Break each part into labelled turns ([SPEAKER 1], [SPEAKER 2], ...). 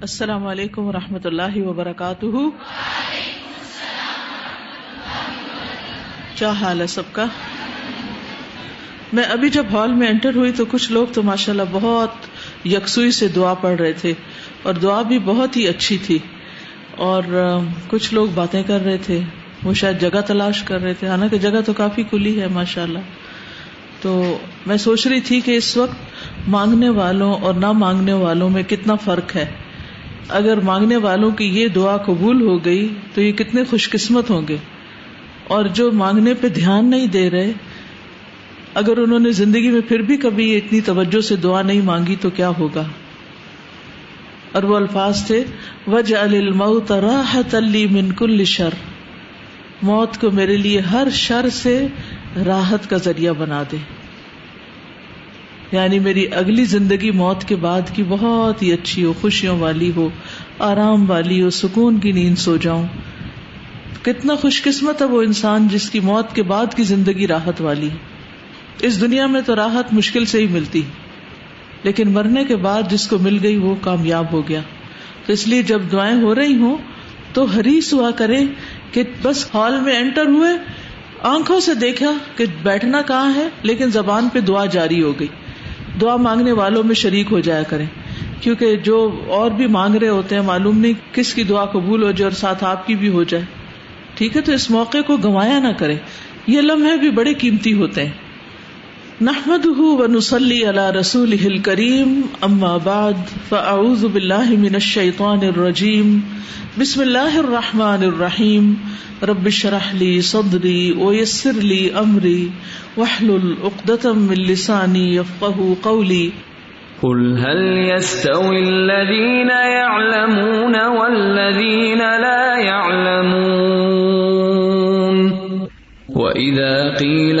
[SPEAKER 1] السلام علیکم و رحمۃ اللہ وبرکاتہ۔ کیا حال ہے سب کا؟ میں ابھی جب ہال میں انٹر ہوئی تو کچھ لوگ تو ماشاء اللہ بہت یکسوئی سے دعا پڑھ رہے تھے اور دعا بھی بہت ہی اچھی تھی۔ اور کچھ لوگ باتیں کر رہے تھے، وہ شاید جگہ تلاش کر رہے تھے۔ حالانکہ جگہ تو کافی کھلی ہے ماشاء اللہ تو میں سوچ رہی تھی کہ اس وقت مانگنے والوں اور نہ مانگنے والوں میں کتنا فرق ہے۔ اگر مانگنے والوں کی یہ دعا قبول ہو گئی تو یہ کتنے خوش قسمت ہوں گے۔ اور جو مانگنے پہ دھیان نہیں دے رہے، اگر انہوں نے زندگی میں پھر بھی کبھی اتنی توجہ سے دعا نہیں مانگی تو کیا ہوگا؟ اور وہ الفاظ تھے وج الموت راحت علی من کل شر موت کو میرے لیے ہر شر سے راحت کا ذریعہ بنا دے۔ یعنی میری اگلی زندگی موت کے بعد کی بہت ہی اچھی ہو، خوشیوں والی ہو، آرام والی ہو، سکون کی نیند سو جاؤں۔ کتنا خوش قسمت ہے وہ انسان جس کی موت کے بعد کی زندگی راحت والی۔ اس دنیا میں تو راحت مشکل سے ہی ملتی۔ لیکن مرنے کے بعد جس کو مل گئی وہ کامیاب ہو گیا۔ تو اس لیے جب دعائیں ہو رہی ہوں تو حریص ہوا کرے کہ بس ہال میں انٹر ہوئے، آنکھوں سے دیکھا کہ بیٹھنا کہاں ہے، لیکن زبان پہ دعا جاری ہو گئی۔ دعا مانگنے والوں میں شریک ہو جایا کریں۔ کیونکہ جو اور بھی مانگ رہے ہوتے ہیں، معلوم نہیں کس کی دعا قبول ہو جائے اور ساتھ آپ کی بھی ہو جائے۔ ٹھیک ہے، تو اس موقع کو گنوایا نہ کرے یہ لمحے بھی بڑے قیمتی ہوتے ہیں۔ نحمده ونصلي على رسوله الكريم أما بعد فأعوذ بالله من الشيطان الرجيم. بسم الله الرحمن الرحيم. رب اشرح لي صدري ويسر لي أمري. واحلل عقدة من لساني يفقهوا قولي.
[SPEAKER 2] قل هل يستوي الذين يعلمون والذين لا يعلمون؟ وإذا قيل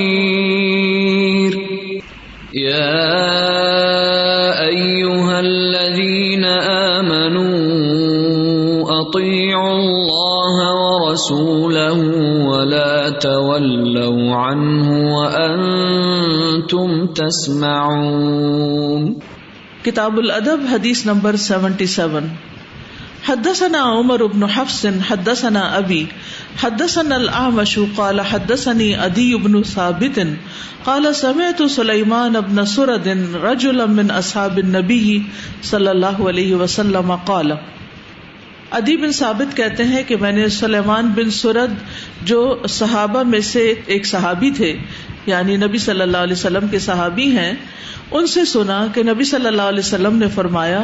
[SPEAKER 2] تولوا عنه وأنتم تسمعون.
[SPEAKER 1] کتاب الادب، حدیث نمبر سیونٹی سیون. حدثنا عمر بن حفص، حدثنا ابي حدثنا الاعمش، قال حدثني ادي بن ثابت، قال سمعت سليمان بن سرد رجلا من اصحاب النبي صلى الله عليه وسلم قال ادی بن ثابت کہتے ہیں کہ میں نے سلیمان بن سرد جو صحابہ میں سے ایک صحابی تھے یعنی نبی صلی اللہ علیہ وسلم کے صحابی ہیں، ان سے سنا کہ نبی صلی اللہ علیہ وسلم نے فرمایا،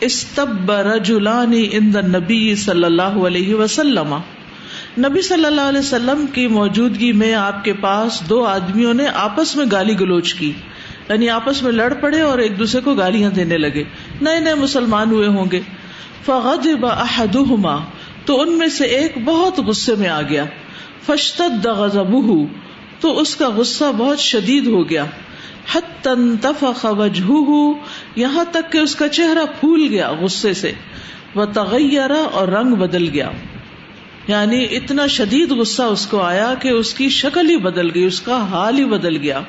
[SPEAKER 1] استب رجلانی ان نبی صلی اللہ علیہ وسلم۔ نبی صلی اللہ علیہ وسلم کی موجودگی میں آپ کے پاس دو آدمیوں نے آپس میں گالی گلوچ کی۔ یعنی آپس میں لڑ پڑے اور ایک دوسرے کو گالیاں دینے لگے۔ نئے نئے مسلمان ہوئے ہوں گے۔ فغضب احدهما، تو ان میں سے ایک بہت غصے میں آ گیا۔ فشتد غضبه، تو اس کا غصہ بہت شدید ہو گیا۔ حتی انتفخ وجهه، یہاں تک کہ اس کا چہرہ پھول گیا غصے سے۔ وتغیر اور رنگ بدل گیا۔ یعنی اتنا شدید غصہ اس کو آیا کہ اس کی شکل ہی بدل گئی، اس کا حال ہی بدل گیا۔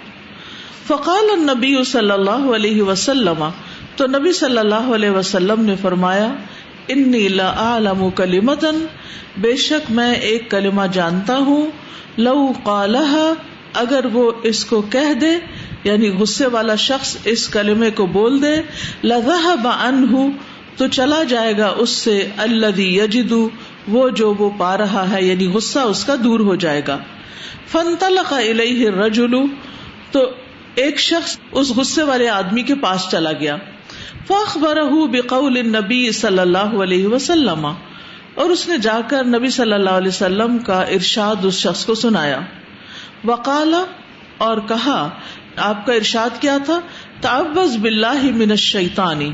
[SPEAKER 1] فقال النبی صلی اللہ علیہ وسلم، تو نبی صلی اللہ علیہ وسلم نے فرمایا انی لا اعلم کلمتن، بے شک میں ایک کلمہ جانتا ہوں، لو قالها اگر وہ اس کو کہہ دے یعنی غصے والا شخص اس کلمے کو بول دے لذهب عنه تو چلا جائے گا اس سے الذي يجد وہ جو وہ پا رہا ہے یعنی غصہ اس کا دور ہو جائے گا۔ فانطلق الیہ الرجل، تو ایک شخص اس غصے والے آدمی کے پاس چلا گیا۔ فاخبرہ بقول النبی صلی اللہ علیہ وسلم۔ اور اس نے جا کر نبی صلی اللہ علیہ وسلم کا ارشاد اس شخص کو سنایا۔ وقال، اور کہا، آپ کا ارشاد کیا تھا؟ تعوذ باللہ من الشیطانی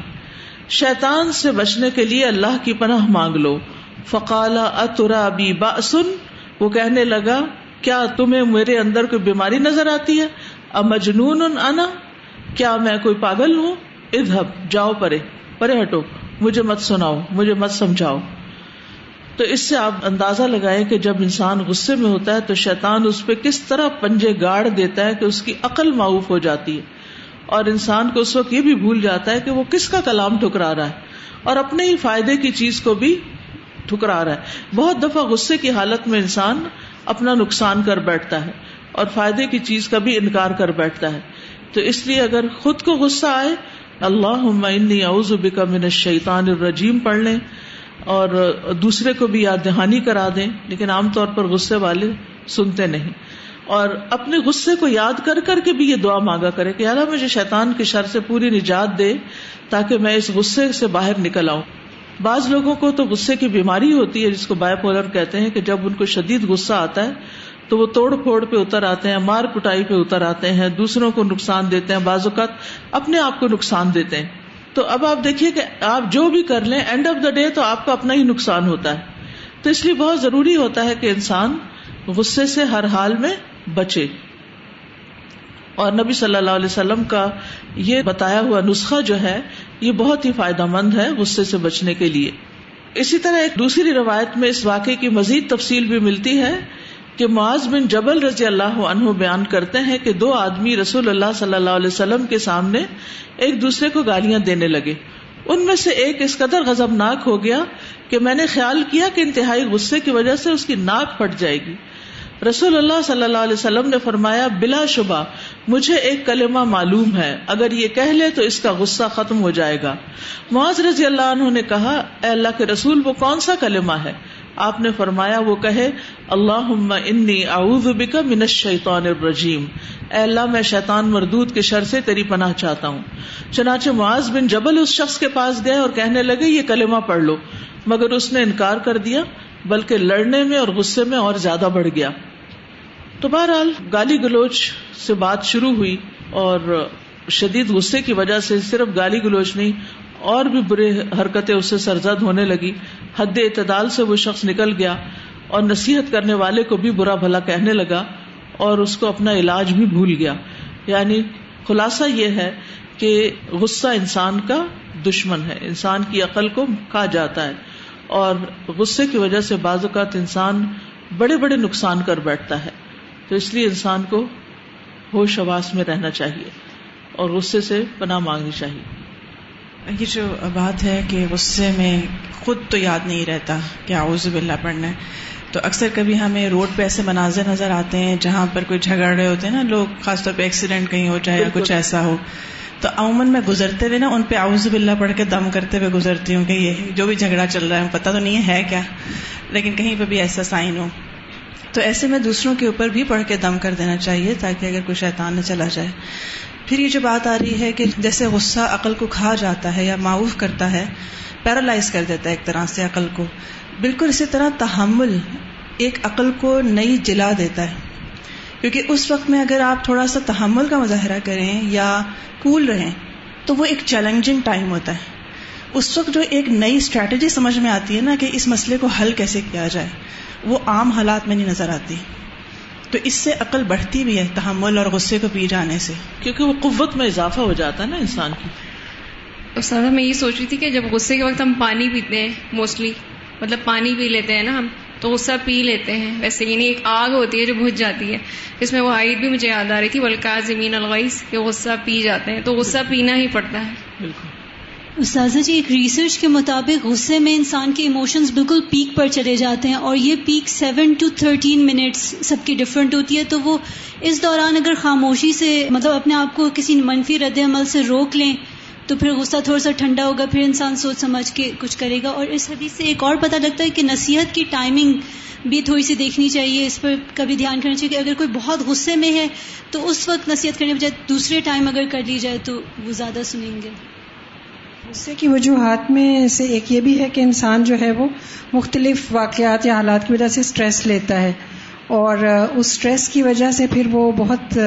[SPEAKER 1] شیطان سے بچنے کے لیے اللہ کی پناہ مانگ لو۔ فقال، اترا بی باسن وہ کہنے لگا، کیا تمہیں میرے اندر کوئی بیماری نظر آتی ہے؟ امجنون انا؟ کیا میں کوئی پاگل ہوں؟ ادھب جاؤ پرے پرے ہٹو، مجھے مت سناؤ، مجھے مت سمجھاؤ۔ تو اس سے آپ اندازہ لگائیں کہ جب انسان غصے میں ہوتا ہے تو شیطان اس پہ کس طرح پنجے گاڑ دیتا ہے کہ اس کی عقل معاف ہو جاتی ہے۔ اور انسان کو اس وقت یہ بھی بھول جاتا ہے کہ وہ کس کا کلام ٹھکرا رہا ہے۔ اور اپنے ہی فائدے کی چیز کو بھی ٹھکرا رہا ہے۔ بہت دفعہ غصے کی حالت میں انسان اپنا نقصان کر بیٹھتا ہے اور فائدے کی چیز کا بھی انکار کر بیٹھتا ہے۔ تو اس لیے اگر خود کو غصہ آئے اللہ انی اعوذ بک من الشیطان الرجیم پڑھ لیں اور دوسرے کو بھی یاد دہانی کرا دیں، لیکن عام طور پر غصے والے سنتے نہیں۔ اور اپنے غصے کو یاد کر کر کے بھی یہ دعا مانگا کرے کہ اللہ مجھے شیطان کی شر سے پوری نجات دے تاکہ میں اس غصے سے باہر نکل آؤں۔ بعض لوگوں کو تو غصے کی بیماری ہوتی ہے، جس کو بائی پولر کہتے ہیں کہ جب ان کو شدید غصہ آتا ہے تو وہ توڑ پھوڑ پہ اتر آتے ہیں، مار کٹائی پہ اتر آتے ہیں، دوسروں کو نقصان دیتے ہیں، بعض اوقات اپنے آپ کو نقصان دیتے ہیں۔ تو اب آپ دیکھیے کہ آپ جو بھی کر لیں اینڈ آف دا ڈے تو آپ کا اپنا ہی نقصان ہوتا ہے۔ تو اس لیے بہت ضروری ہوتا ہے کہ انسان غصے سے ہر حال میں بچے۔ اور نبی صلی اللہ علیہ وسلم کا یہ بتایا ہوا نسخہ جو ہے، یہ بہت ہی فائدہ مند ہے غصے سے بچنے کے لیے۔ اسی طرح ایک دوسری روایت میں اس واقعے کی مزید تفصیل بھی ملتی ہے۔ کہ معاذ بن جبل رضی اللہ عنہ بیان کرتے ہیں کہ دو آدمی رسول اللہ صلی اللہ علیہ وسلم کے سامنے ایک دوسرے کو گالیاں دینے لگے۔ ان میں سے ایک اس قدر غزب ناک ہو گیا کہ میں نے خیال کیا کہ انتہائی غصے کی وجہ سے اس کی ناک پھٹ جائے گی۔ رسول اللہ صلی اللہ علیہ وسلم نے فرمایا، بلا شبہ، مجھے ایک کلمہ معلوم ہے، اگر یہ کہہ لے تو اس کا غصہ ختم ہو جائے گا۔ معاذ رضی اللہ عنہ نے کہا، اے اللہ کے رسول، وہ کون سا کلمہ ہے؟ آپ نے فرمایا، وہ کہے اللہ انی اعوذ بک من الشیطان الرجیم. اے اللہ، میں شیطان مردود کے شر سے تیری پناہ چاہتا ہوں۔ چنانچہ معاذ بن جبل اس شخص کے پاس گئے اور کہنے لگے، یہ کلمہ پڑھ لو. مگر اس نے انکار کر دیا، بلکہ لڑنے میں اور غصے میں اور زیادہ بڑھ گیا۔ تو بہرحال گالی گلوچ سے بات شروع ہوئی اور شدید غصے کی وجہ سے صرف گالی گلوچ نہیں اور بھی برے حرکتیں اسے سرزد ہونے لگی۔ حد اعتدال سے وہ شخص نکل گیا اور نصیحت کرنے والے کو بھی برا بھلا کہنے لگا اور اس کو اپنا علاج بھی بھول گیا۔ یعنی خلاصہ یہ ہے کہ غصہ انسان کا دشمن ہے۔ انسان کی عقل کو کھا جاتا ہے اور غصے کی وجہ سے بعض اوقات انسان بڑے بڑے نقصان کر بیٹھتا ہے۔ تو اس لیے انسان کو ہوش آواس میں رہنا چاہیے اور غصے سے پناہ مانگنی چاہیے۔
[SPEAKER 3] یہ جو بات ہے کہ غصے میں خود تو یاد نہیں رہتا کہ آؤز باللہ پڑھنا ہے تو اکثر کبھی ہمیں روڈ پہ ایسے مناظر نظر آتے ہیں جہاں پر کوئی جھگڑ رہے ہوتے ہیں نا لوگ خاص طور پہ ایکسیڈنٹ کہیں ہو جائے یا کچھ ایسا ہو۔ تو عموماً میں گزرتے ہوئے نا ان پہ آؤز باللہ پڑھ کے دم کرتے ہوئے گزرتی ہوں کہ یہ جو بھی جھگڑا چل رہا ہے پتا تو نہیں ہے کیا؟ لیکن کہیں پہ بھی ایسا سائن ہو۔ تو ایسے میں دوسروں کے اوپر بھی پڑھ کے دم کر دینا چاہیے تاکہ اگر کوئی شیطان نہ چلا جائے۔ پھر یہ جو بات آ رہی ہے کہ جیسے غصہ عقل کو کھا جاتا ہے یا معاف کرتا ہے، پیرالائز کر دیتا ہے ایک طرح سے عقل کو۔ بالکل اسی طرح تحمل ایک عقل کو نئی جلا دیتا ہے۔ کیونکہ اس وقت میں اگر آپ تھوڑا سا تحمل کا مظاہرہ کریں یا کول رہیں تو وہ ایک چیلنجنگ ٹائم ہوتا ہے۔ اس وقت جو ایک نئی اسٹریٹجی سمجھ میں آتی ہے نا کہ اس مسئلے کو حل کیسے کیا جائے۔ وہ عام حالات میں نہیں نظر آتی۔ تو اس سے عقل بڑھتی بھی ہے تحمل اور غصے کو پی جانے سے۔
[SPEAKER 1] کیونکہ وہ قوت میں اضافہ ہو جاتا ہے نا انسان کی۔
[SPEAKER 4] استاد میں یہ سوچ رہی تھی کہ جب غصے کے وقت ہم پانی پیتے ہیں موسٹلی مطلب پانی پی لیتے ہیں نا ہم تو غصہ پی لیتے ہیں۔ ویسے یعنی ایک آگ ہوتی ہے جو بھج جاتی ہے۔ اس میں وہ آئٹ بھی مجھے یاد آ رہی تھی بلکہ زمین الغیث کہ غصہ پی جاتے ہیں۔ تو غصہ پینا ہی پڑتا ہے۔
[SPEAKER 1] بالکل۔
[SPEAKER 5] استاذہ جی ایک ریسرچ کے مطابق غصے میں انسان کے ایموشنز بالکل پیک پر چلے جاتے ہیں اور یہ peak seven to thirteen minutes سب کی ڈفرینٹ ہوتی ہے، تو وہ اس دوران اگر خاموشی سے مطلب اپنے آپ کو کسی منفی رد عمل سے روک لیں، تو پھر غصہ تھوڑا سا ٹھنڈا ہوگا، پھر انسان سوچ سمجھ کے کچھ کرے گا۔ اور اس حدیث سے ایک اور پتہ لگتا ہے کہ نصیحت کی ٹائمنگ بھی تھوڑی سی دیکھنی چاہیے۔ اس پر کبھی دھیان کرنا چاہیے کہ اگر کوئی بہت غصے میں ہے، تو اس وقت نصیحت کرنے بجائے دوسرے ٹائم اگر کر لی جائے تو وہ زیادہ سنیں گے۔
[SPEAKER 6] غصے کی وجوہات میں سے ایک یہ بھی ہے کہ انسان جو ہے وہ مختلف واقعات یا حالات کی وجہ سے اسٹریس لیتا ہے اور اس اسٹریس کی وجہ سے پھر وہ بہت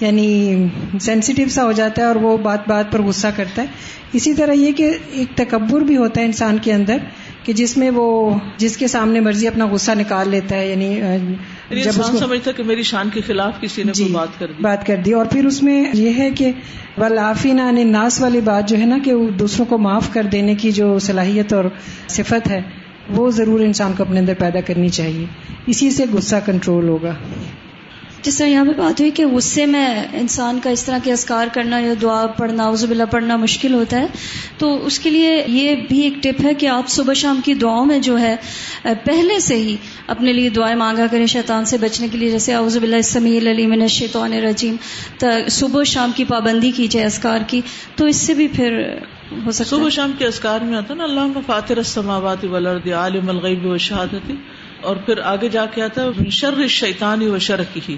[SPEAKER 6] یعنی سینسیٹیو سا ہو جاتا ہے اور وہ بات بات پر غصہ کرتا ہے۔ اسی طرح یہ کہ ایک تکبر بھی ہوتا ہے انسان کے اندر کہ جس میں وہ، جس کے سامنے مرضی اپنا غصہ نکال لیتا ہے یعنی
[SPEAKER 1] یعنی
[SPEAKER 6] جب اس کو
[SPEAKER 1] سمجھتا کہ میری شان کے خلاف کسی نے
[SPEAKER 6] جی
[SPEAKER 1] بات کر دی۔
[SPEAKER 6] بات کر دی۔ اور پھر اس میں یہ ہے کہ ولافین الناس والی بات جو ہے نا کہ وہ دوسروں کو معاف کر دینے کی جو صلاحیت اور صفت ہے وہ ضرور انسان کو اپنے اندر پیدا کرنی چاہیے۔ اسی سے غصہ کنٹرول ہوگا۔
[SPEAKER 5] جس طرح یہاں پہ بات ہوئی کہ غصے میں انسان کا اس طرح کے اذکار کرنا یا دعا پڑھنا عزب اللہ پڑھنا مشکل ہوتا ہے۔ تو اس کے لیے یہ بھی ایک ٹپ ہے کہ آپ صبح شام کی دعاؤں میں جو ہے، پہلے سے ہی اپنے لیے دعائیں مانگا کریں شیطان سے بچنے کے لیے۔ جیسے اعوذ باللہ السمیع العلیم من الشیطان الرجیم۔ صبح و شام کی پابندی کی جائے اذکار کی۔ تو اس سے بھی پھر ہو سکتا
[SPEAKER 1] صبح شام کے اسکار میں آتا نا، اللہ فاتر السماوات والارض، عالم الغیب و شہادتی اور پھر آگے جا کے آتا ہے، شر الشیطان و شر کی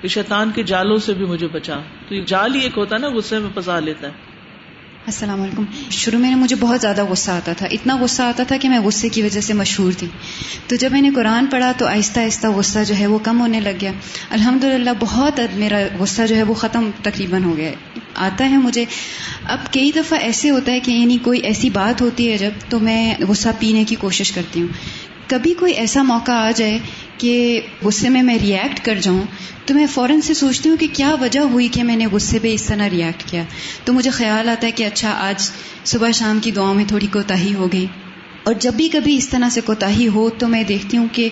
[SPEAKER 1] کہ شیطان کے جالوں سے بھی مجھے بچا۔ تو یہ جال ہی ایک ہوتا ہے نا، غصے میں پسا لیتا ہے۔
[SPEAKER 7] السلام علیکم۔ شروع میں مجھے بہت زیادہ غصہ آتا تھا۔ اتنا غصہ آتا تھا کہ میں غصے کی وجہ سے مشہور تھی۔ تو جب میں نے قرآن پڑھا تو آہستہ آہستہ غصہ جو ہے وہ کم ہونے لگ گیا۔ الحمد للہ بہت میرا غصہ جو ہے وہ ختم تقریباً ہو گیا۔ آتا ہے مجھے۔ اب کئی دفعہ ایسے ہوتا ہے کہ یعنی کوئی ایسی بات ہوتی ہے جب تو میں غصہ پینے کی کوشش کرتی ہوں۔ کبھی کوئی ایسا موقع آ جائے کہ غصے میں میں ریئیکٹ کر جاؤں تو میں فوراً سے سوچتی ہوں کہ کیا وجہ ہوئی کہ میں نے غصے پہ اس طرح ریئیکٹ کیا؟ تو مجھے خیال آتا ہے کہ اچھا آج صبح شام کی دعاؤں میں تھوڑی کوتاہی ہو گئی۔ اور جب بھی کبھی اس طرح سے کوتاہی ہو تو میں دیکھتی ہوں کہ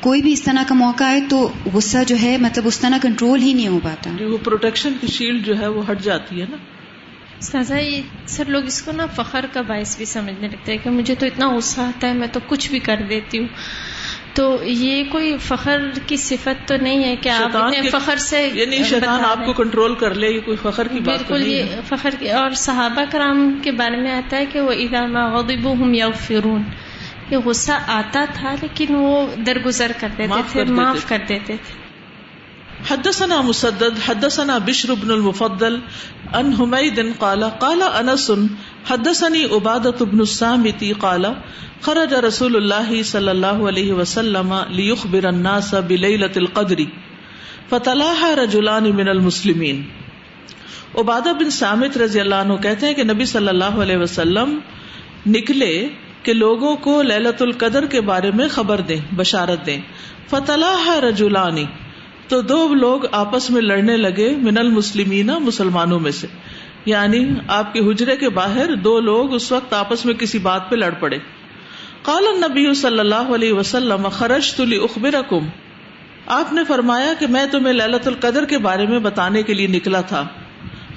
[SPEAKER 7] کوئی بھی اس طرح کا موقع آئے تو غصہ جو ہے مطلب اس طرح کنٹرول ہی نہیں ہو پاتا۔
[SPEAKER 1] وہ پروٹیکشن کی شیلڈ جو ہے وہ ہٹ جاتی ہے نا۔
[SPEAKER 8] سازا یہ سر لوگ اس کو نا فخر کا باعث بھی سمجھنے لگتے ہیں کہ مجھے تو اتنا غصہ آتا ہے میں تو کچھ بھی کر دیتی ہوں۔ تو یہ کوئی فخر کی صفت تو نہیں ہے کہ آپ اتنے فخر سے
[SPEAKER 1] یعنی شیطان آپ کو کنٹرول کر لے یہ کوئی فخر کی بات
[SPEAKER 8] بالکل یہ فخر کی اور صحابہ کرام کے بارے میں آتا ہے کہ وہ ادامہ غدب ہم یا فرون کہ غصہ آتا تھا لیکن وہ درگزر کر دیتے تھے معاف کر دیتے تھے۔
[SPEAKER 1] حدثنا مسدد حدثنا بشر بن المفضل ان حمید قال قال انس حدثني عبادة بن الصامت قال، خرج رسول الله صلى الله عليه وسلم ليخبر الناس بليلة القدر، فتلاها رجلان من المسلمين. عبادہ بن سامت رضی اللہ عنہ کہتے ہیں کہ نبی صلی اللہ علیہ وسلم نکلے کہ لوگوں کو للت القدر کے بارے میں خبر دیں، بشارت دیں۔ فتلاح رجولانی تو دو لوگ آپس میں لڑنے لگے، من المسلمین، مسلمانوں میں سے۔ یعنی آپ کے حجرے کے باہر دو لوگ اس وقت آپس میں کسی بات پہ لڑ پڑے۔ قال النبی صلی اللہ علیہ وسلم خرج تلی اخبر آپ نے فرمایا کہ میں تمہیں للت القدر کے بارے میں بتانے کے لیے نکلا تھا۔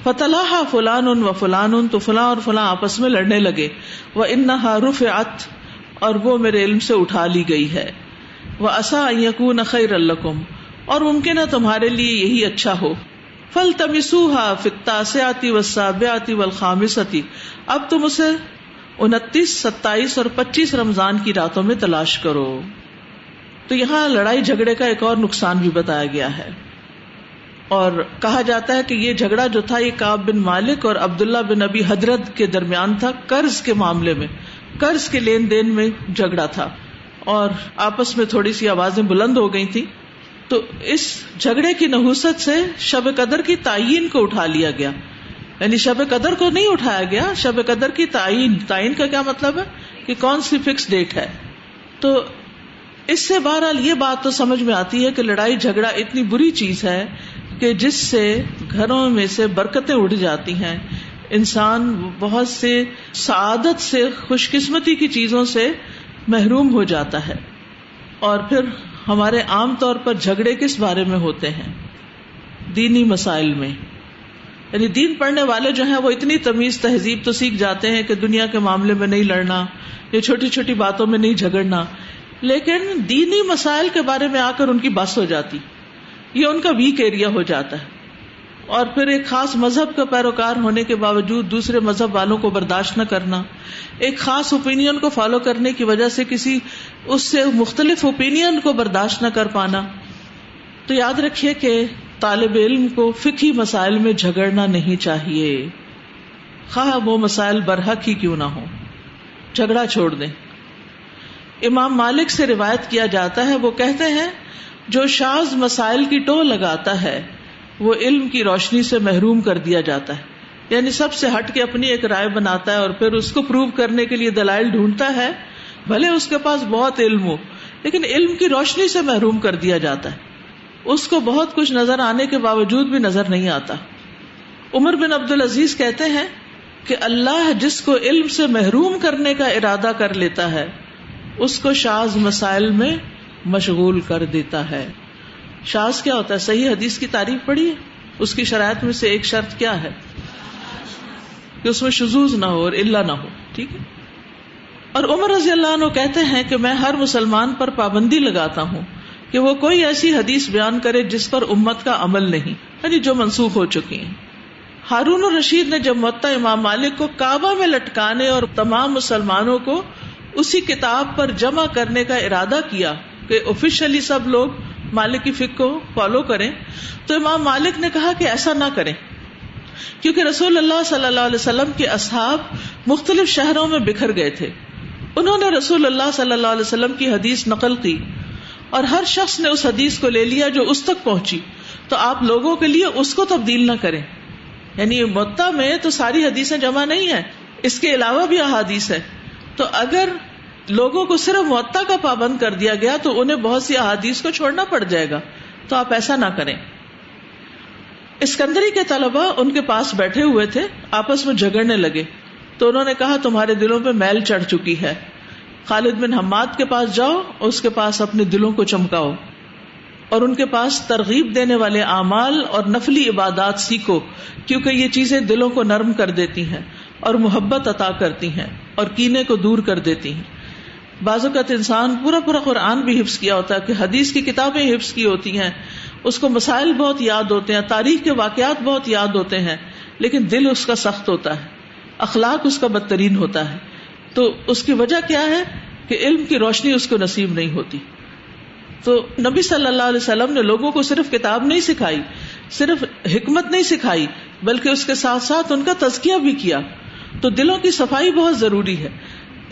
[SPEAKER 1] فتح فلان ان و فلان ان تو فلاں اور فلاں آپس میں لڑنے لگے۔ وہ ان رف اور وہ میرے علم سے اٹھا لی گئی ہے۔ وہ اصا یقون خیر القم اور ممکن ہے تمہارے لیے یہی اچھا ہو۔ فل تمسو ہا فتاسیاتی و سابیاتی و الخامستی اب تم اسے انتیس، ستائیس اور پچیس رمضان کی راتوں میں تلاش کرو۔ تو یہاں لڑائی جھگڑے کا ایک اور نقصان بھی بتایا گیا ہے۔ اور کہا جاتا ہے کہ یہ جھگڑا جو تھا، یہ کاب بن مالک اور عبداللہ بن ابی حضرت کے درمیان تھا، قرض کے معاملے میں، قرض کے لین دین میں جھگڑا تھا۔ اور آپس میں تھوڑی سی آوازیں بلند ہو گئی تھی تو اس جھگڑے کی نحوست سے شب قدر کی تعین کو اٹھا لیا گیا۔ یعنی شب قدر کو نہیں اٹھایا گیا، شب قدر کی تعین۔ تعین کا کیا مطلب ہے؟ کہ کون سی فکس ڈیٹ ہے۔ تو اس سے بہرحال یہ بات تو سمجھ میں آتی ہے کہ لڑائی، جھگڑا اتنی بری چیز ہے کہ جس سے گھروں میں سے برکتیں اٹھ جاتی ہیں۔ انسان بہت سے سعادت سے خوش قسمتی کی چیزوں سے محروم ہو جاتا ہے۔ اور پھر ہمارے عام طور پر جھگڑے کس بارے میں ہوتے ہیں؟ دینی مسائل میں۔ یعنی دین پڑھنے والے جو ہیں، وہ اتنی تمیز، تہذیب تو سیکھ جاتے ہیں کہ دنیا کے معاملے میں نہیں لڑنا، یا چھوٹی چھوٹی باتوں میں نہیں جھگڑنا۔ لیکن دینی مسائل کے بارے میں آ کر ان کی بس ہو جاتی۔ یہ ان کا ویک ایریا ہو جاتا ہے۔ اور پھر ایک خاص مذہب کا پیروکار ہونے کے باوجود دوسرے مذہب والوں کو برداشت نہ کرنا، ایک خاص اوپین کو فالو کرنے کی وجہ سے کسی اس سے مختلف اوپین کو برداشت نہ کر پانا۔ تو یاد رکھیے کہ طالب علم کو فکی مسائل میں جھگڑنا نہیں چاہیے۔ خواہ وہ مسائل برحق ہی کیوں نہ ہو جھگڑا چھوڑ دیں۔ امام مالک سے روایت کیا جاتا ہے، وہ کہتے ہیں، جو شاز مسائل کی ٹو لگاتا ہے، وہ علم کی روشنی سے محروم کر دیا جاتا ہے۔ یعنی سب سے ہٹ کے اپنی ایک رائے بناتا ہے اور پھر اس کو پروو کرنے کے لیے دلائل ڈھونڈتا ہے۔ بھلے اس کے پاس بہت علم ہو، لیکن علم کی روشنی سے محروم کر دیا جاتا ہے۔ اس کو بہت کچھ نظر آنے کے باوجود بھی نظر نہیں آتا۔ عمر بن عبد العزیز کہتے ہیں کہ اللہ جس کو علم سے محروم کرنے کا ارادہ کر لیتا ہے، اس کو شاز مسائل میں مشغول کر دیتا ہے۔ شاز کیا ہوتا ہے؟ صحیح حدیث کی تعریف پڑی ہے؟ اس کی شرائط میں سے ایک شرط کیا ہے؟ کہ اس میں شزوز نہ ہو اور اللہ نہ ہو، ٹھیک ہے؟ اور عمر رضی اللہ عنہ کہتے ہیں کہ میں ہر مسلمان پر پابندی لگاتا ہوں کہ وہ کوئی ایسی حدیث بیان کرے جس پر امت کا عمل نہیں یعنی جو منسوخ ہو چکی ہیں۔ ہارون الرشید نے جب متا امام مالک کو کعبہ میں لٹکانے اور تمام مسلمانوں کو اسی کتاب پر جمع کرنے کا ارادہ کیا کہ آفیشلی سب لوگ مالک کی فکر کو فالو کریں، تو امام مالک نے کہا کہ ایسا نہ کریں۔ کیونکہ رسول اللہ صلی اللہ علیہ وسلم کے اصحاب مختلف شہروں میں بکھر گئے تھے۔ انہوں نے رسول اللہ صلی اللہ علیہ وسلم کی حدیث نقل کی اور ہر شخص نے اس حدیث کو لے لیا جو اس تک پہنچی تو آپ لوگوں کے لیے اس کو تبدیل نہ کریں یعنی متا میں تو ساری حدیثیں جمع نہیں ہے اس کے علاوہ بھی احادیث ہے تو اگر لوگوں کو صرف معطا کا پابند کر دیا گیا تو انہیں بہت سی احادیث کو چھوڑنا پڑ جائے گا تو آپ ایسا نہ کریں اسکندری کے طلبا ان کے پاس بیٹھے ہوئے تھے آپس میں جھگڑنے لگے تو انہوں نے کہا، تمہارے دلوں پہ میل چڑھ چکی ہے۔ خالد بن حماد کے پاس جاؤ اس کے پاس اپنے دلوں کو چمکاؤ اور ان کے پاس ترغیب دینے والے اعمال اور نفلی عبادات سیکھو، کیونکہ یہ چیزیں دلوں کو نرم کر دیتی ہیں اور محبت عطا کرتی ہیں اور کینے کو دور کر دیتی ہیں۔ بعض اوقات انسان پورا پورا قرآن بھی حفظ کیا ہوتا ہے کہ حدیث کی کتابیں حفظ کی ہوتی ہیں، اس کو مسائل بہت یاد ہوتے ہیں، تاریخ کے واقعات بہت یاد ہوتے ہیں، لیکن دل اس کا سخت ہوتا ہے۔ اخلاق اس کا بدترین ہوتا ہے۔ تو اس کی وجہ کیا ہے کہ علم کی روشنی اس کو نصیب نہیں ہوتی۔ تو نبی صلی اللہ علیہ وسلم نے لوگوں کو صرف کتاب نہیں سکھائی، صرف حکمت نہیں سکھائی، بلکہ اس کے ساتھ ساتھ ان کا تزکیہ بھی کیا۔ تو دلوں کی صفائی بہت ضروری ہے۔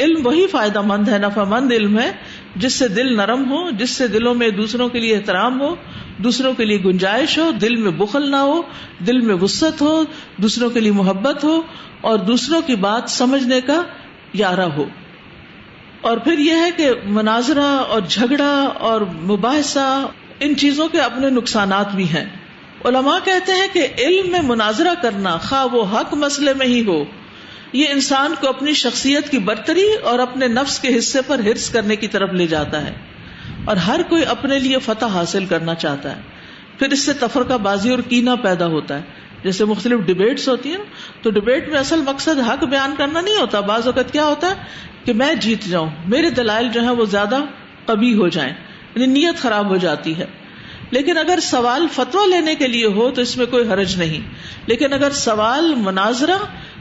[SPEAKER 1] علم وہی فائدہ مند ہے، نفع مند علم ہے، جس سے دل نرم ہو، جس سے دلوں میں دوسروں کے لیے احترام ہو، دوسروں کے لیے گنجائش ہو، دل میں بخل نہ ہو، دل میں وسط ہو، دوسروں کے لیے محبت ہو، اور دوسروں کی بات سمجھنے کا یارہ ہو۔ اور پھر یہ ہے کہ مناظرہ اور جھگڑا اور مباحثہ ان چیزوں کے اپنے نقصانات بھی ہیں۔ علماء کہتے ہیں کہ علم میں مناظرہ کرنا خواہ وہ حق مسئلے میں ہی ہو یہ انسان کو اپنی شخصیت کی برتری اور اپنے نفس کے حصے پر ہرس کرنے کی طرف لے جاتا ہے اور ہر کوئی اپنے لیے فتح حاصل کرنا چاہتا ہے۔ پھر اس سے تفرقہ بازی اور کینا پیدا ہوتا ہے۔ جیسے مختلف ڈبیٹس ہوتی ہیں تو ڈبیٹ میں اصل مقصد حق بیان کرنا نہیں ہوتا۔ بعض اوقات کیا ہوتا ہے کہ میں جیت جاؤں، میرے دلائل جو ہے وہ زیادہ کبھی ہو جائیں یعنی نیت خراب ہو جاتی ہے۔ لیکن اگر سوال فتوا لینے کے لیے ہو تو اس میں کوئی حرج نہیں۔ لیکن اگر سوال مناظرہ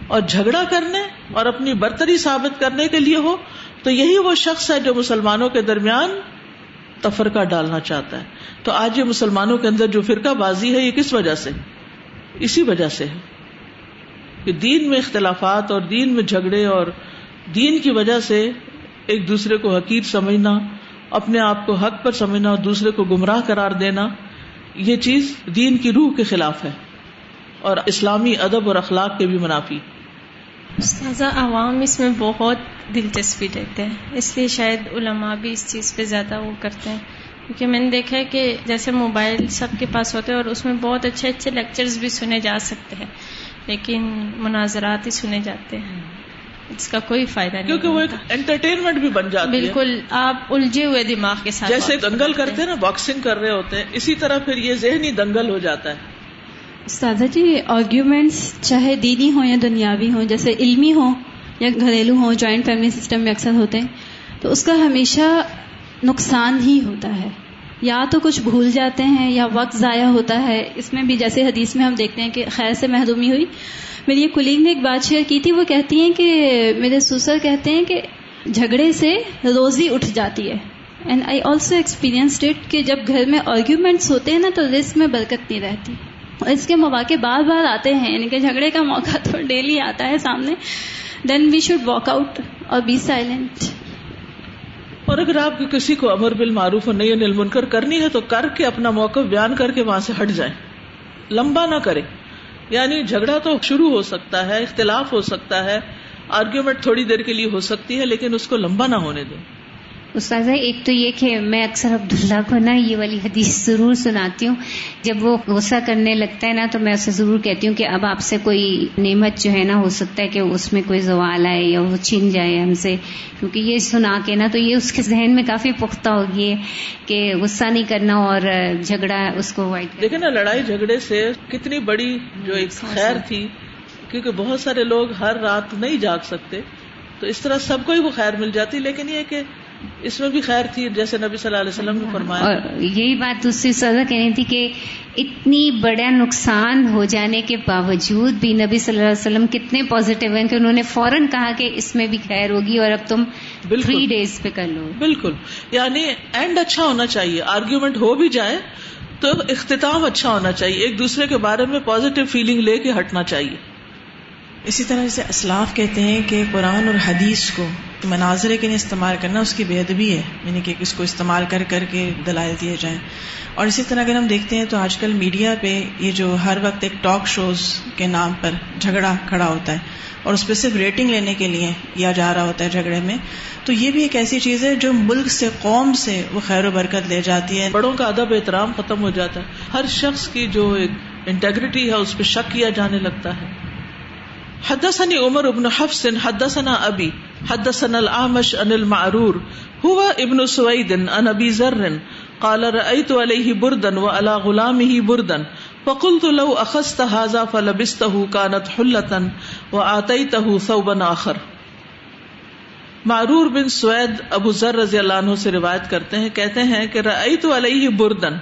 [SPEAKER 1] اور جھگڑا کرنے اور اپنی برتری ثابت کرنے کے لیے ہو، تو یہی وہ شخص ہے جو مسلمانوں کے درمیان تفرقہ ڈالنا چاہتا ہے۔ تو آج یہ مسلمانوں کے اندر جو فرقہ بازی ہے، یہ کس وجہ سے؟ اسی وجہ سے ہے کہ دین میں اختلافات اور دین میں جھگڑے اور دین کی وجہ سے ایک دوسرے کو حقیر سمجھنا، اپنے آپ کو حق پر سمجھنا اور دوسرے کو گمراہ قرار دینا، یہ چیز دین کی روح کے خلاف ہے اور اسلامی ادب اور اخلاق کے بھی منافی۔
[SPEAKER 8] استاذہ عوام اس میں بہت دلچسپی لیتے ہیں۔ اس لیے شاید علماء بھی اس چیز پہ زیادہ وہ کرتے ہیں۔ کیونکہ میں نے دیکھا ہے کہ جیسے موبائل سب کے پاس ہوتے ہیں اور اس میں بہت اچھے اچھے لیکچرز بھی سنے جا سکتے ہیں لیکن مناظرات ہی سنے جاتے ہیں۔ اس کا کوئی فائدہ نہیں
[SPEAKER 1] کیونکہ وہ ایک انٹرٹینمنٹ بھی بن جاتی
[SPEAKER 8] بالکل آپ الجھے ہوئے دماغ کے ساتھ
[SPEAKER 1] جیسے دنگل کرتے ہیں۔ نا باکسنگ کر رہے ہوتے ہیں اسی طرح پھر یہ ذہنی دنگل ہو جاتا ہے۔
[SPEAKER 9] استاذہ جی آرگیومنٹس چاہے دینی ہوں یا دنیاوی ہوں، جیسے علمی ہوں یا گھریلو ہوں جوائنٹ فیملی سسٹم میں اکثر ہوتے ہیں، تو اس کا ہمیشہ نقصان ہی ہوتا ہے۔ یا تو کچھ بھول جاتے ہیں یا وقت ضائع ہوتا ہے۔ اس میں بھی جیسے حدیث میں ہم دیکھتے ہیں کہ خیر سے محرومی ہوئی۔ میری ایک کلیگ نے ایک بات شیئر کی تھی، وہ کہتی ہیں کہ میرے سسر کہتے ہیں کہ جھگڑے سے روزی اٹھ جاتی ہے۔ And I also experience that کہ جب گھر میں آرگیومنٹس ہوتے ہیں نا، تو رسک میں برکت نہیں رہتی۔ اس کے مواقع بار بار آتے ہیں یعنی کہ جھگڑے کا موقع تو ڈیلی آتا ہے سامنے۔ Then we should walk out اور بی سائلنٹ
[SPEAKER 1] اور اگر آپ کسی کو امر بل معروف اور نئی نیل منکر کرنی ہے تو کر کے اپنا موقع بیان کر کے وہاں سے ہٹ جائیں۔ لمبا نہ کرے یعنی جھگڑا تو شروع ہو سکتا ہے، اختلاف ہو سکتا ہے آرگیومنٹ تھوڑی دیر کے لیے ہو سکتی ہے، لیکن اس کو لمبا نہ ہونے دیں۔
[SPEAKER 10] استاذہ ایک تو یہ کہ میں اکثر عبداللہ کو نا یہ والی حدیث ضرور سناتی ہوں۔ جب وہ غصہ کرنے لگتا ہے نا تو میں اسے ضرور کہتی ہوں کہ اب آپ سے کوئی نعمت جو ہے نا ہو سکتا ہے کہ اس میں کوئی زوال آئے یا وہ چھین جائے ہم سے۔ کیونکہ یہ سنا کے نا تو یہ اس کے ذہن میں کافی پختہ ہوگی کہ غصہ نہیں کرنا اور جھگڑا اس کو اوائڈ
[SPEAKER 1] دیکھیں نا لڑائی جھگڑے سے کتنی بڑی جو ایک خیر تھی کیونکہ بہت سارے لوگ ہر رات نہیں جاگ سکتے۔ تو اس طرح سب کو ہی وہ خیر مل جاتی لیکن یہ کہ اس میں بھی خیر تھی جیسے نبی صلی اللہ علیہ وسلم نے فرمایا
[SPEAKER 10] اور یہی بات دوسری سزا کہنی تھی کہ اتنی بڑا نقصان ہو جانے کے باوجود بھی نبی صلی اللہ علیہ وسلم کتنے پازیٹیو ہیں کہ انہوں نے فوراً کہا کہ اس میں بھی خیر ہوگی اور اب تم تھری ڈیز پہ کر لو۔
[SPEAKER 1] بالکل۔ یعنی اینڈ اچھا ہونا چاہیے۔ آرگیومنٹ ہو بھی جائے تو اختتام اچھا ہونا چاہیے۔ ایک دوسرے کے بارے میں پازیٹیو فیلنگ لے کے ہٹنا چاہیے۔
[SPEAKER 3] اسی طرح سے اسلاف کہتے ہیں کہ قرآن اور حدیث کو مناظرے کے لیے استعمال کرنا اس کی بے ادبی ہے یعنی کہ اس کو استعمال کر کر کے دلائل دیے جائیں۔ اور اسی طرح اگر ہم دیکھتے ہیں تو آج کل میڈیا پہ یہ جو ہر وقت ایک ٹاک شوز کے نام پر جھگڑا کھڑا ہوتا ہے، اور اس پہ صرف ریٹنگ لینے کے لیے کیا جا رہا ہوتا ہے جھگڑے میں، تو یہ بھی ایک ایسی چیز ہے جو ملک سے، قوم سے وہ خیر و برکت لے جاتی ہے۔
[SPEAKER 1] بڑوں کا ادب احترام ختم ہو جاتا ہے۔ ہر شخص کی جو ایک انٹیگریٹی ہے، اس پہ شک کیا جانے لگتا ہے۔ حدثني عمر بن حفص، حدثنا ابي حدثنا الاعمش عن المعرور، هو ابن سويد عن ابي ذر، قال رايت عليه بردا وعلى غلامه بردا، فقلت لو اخذت هذا فلبسته كانت حله واتيته ثوبا اخر معرور بن سوید ابو ذر رضی اللہ عنہ سے روایت کرتے ہیں، کہتے ہیں کہ رأیت علیہ بردن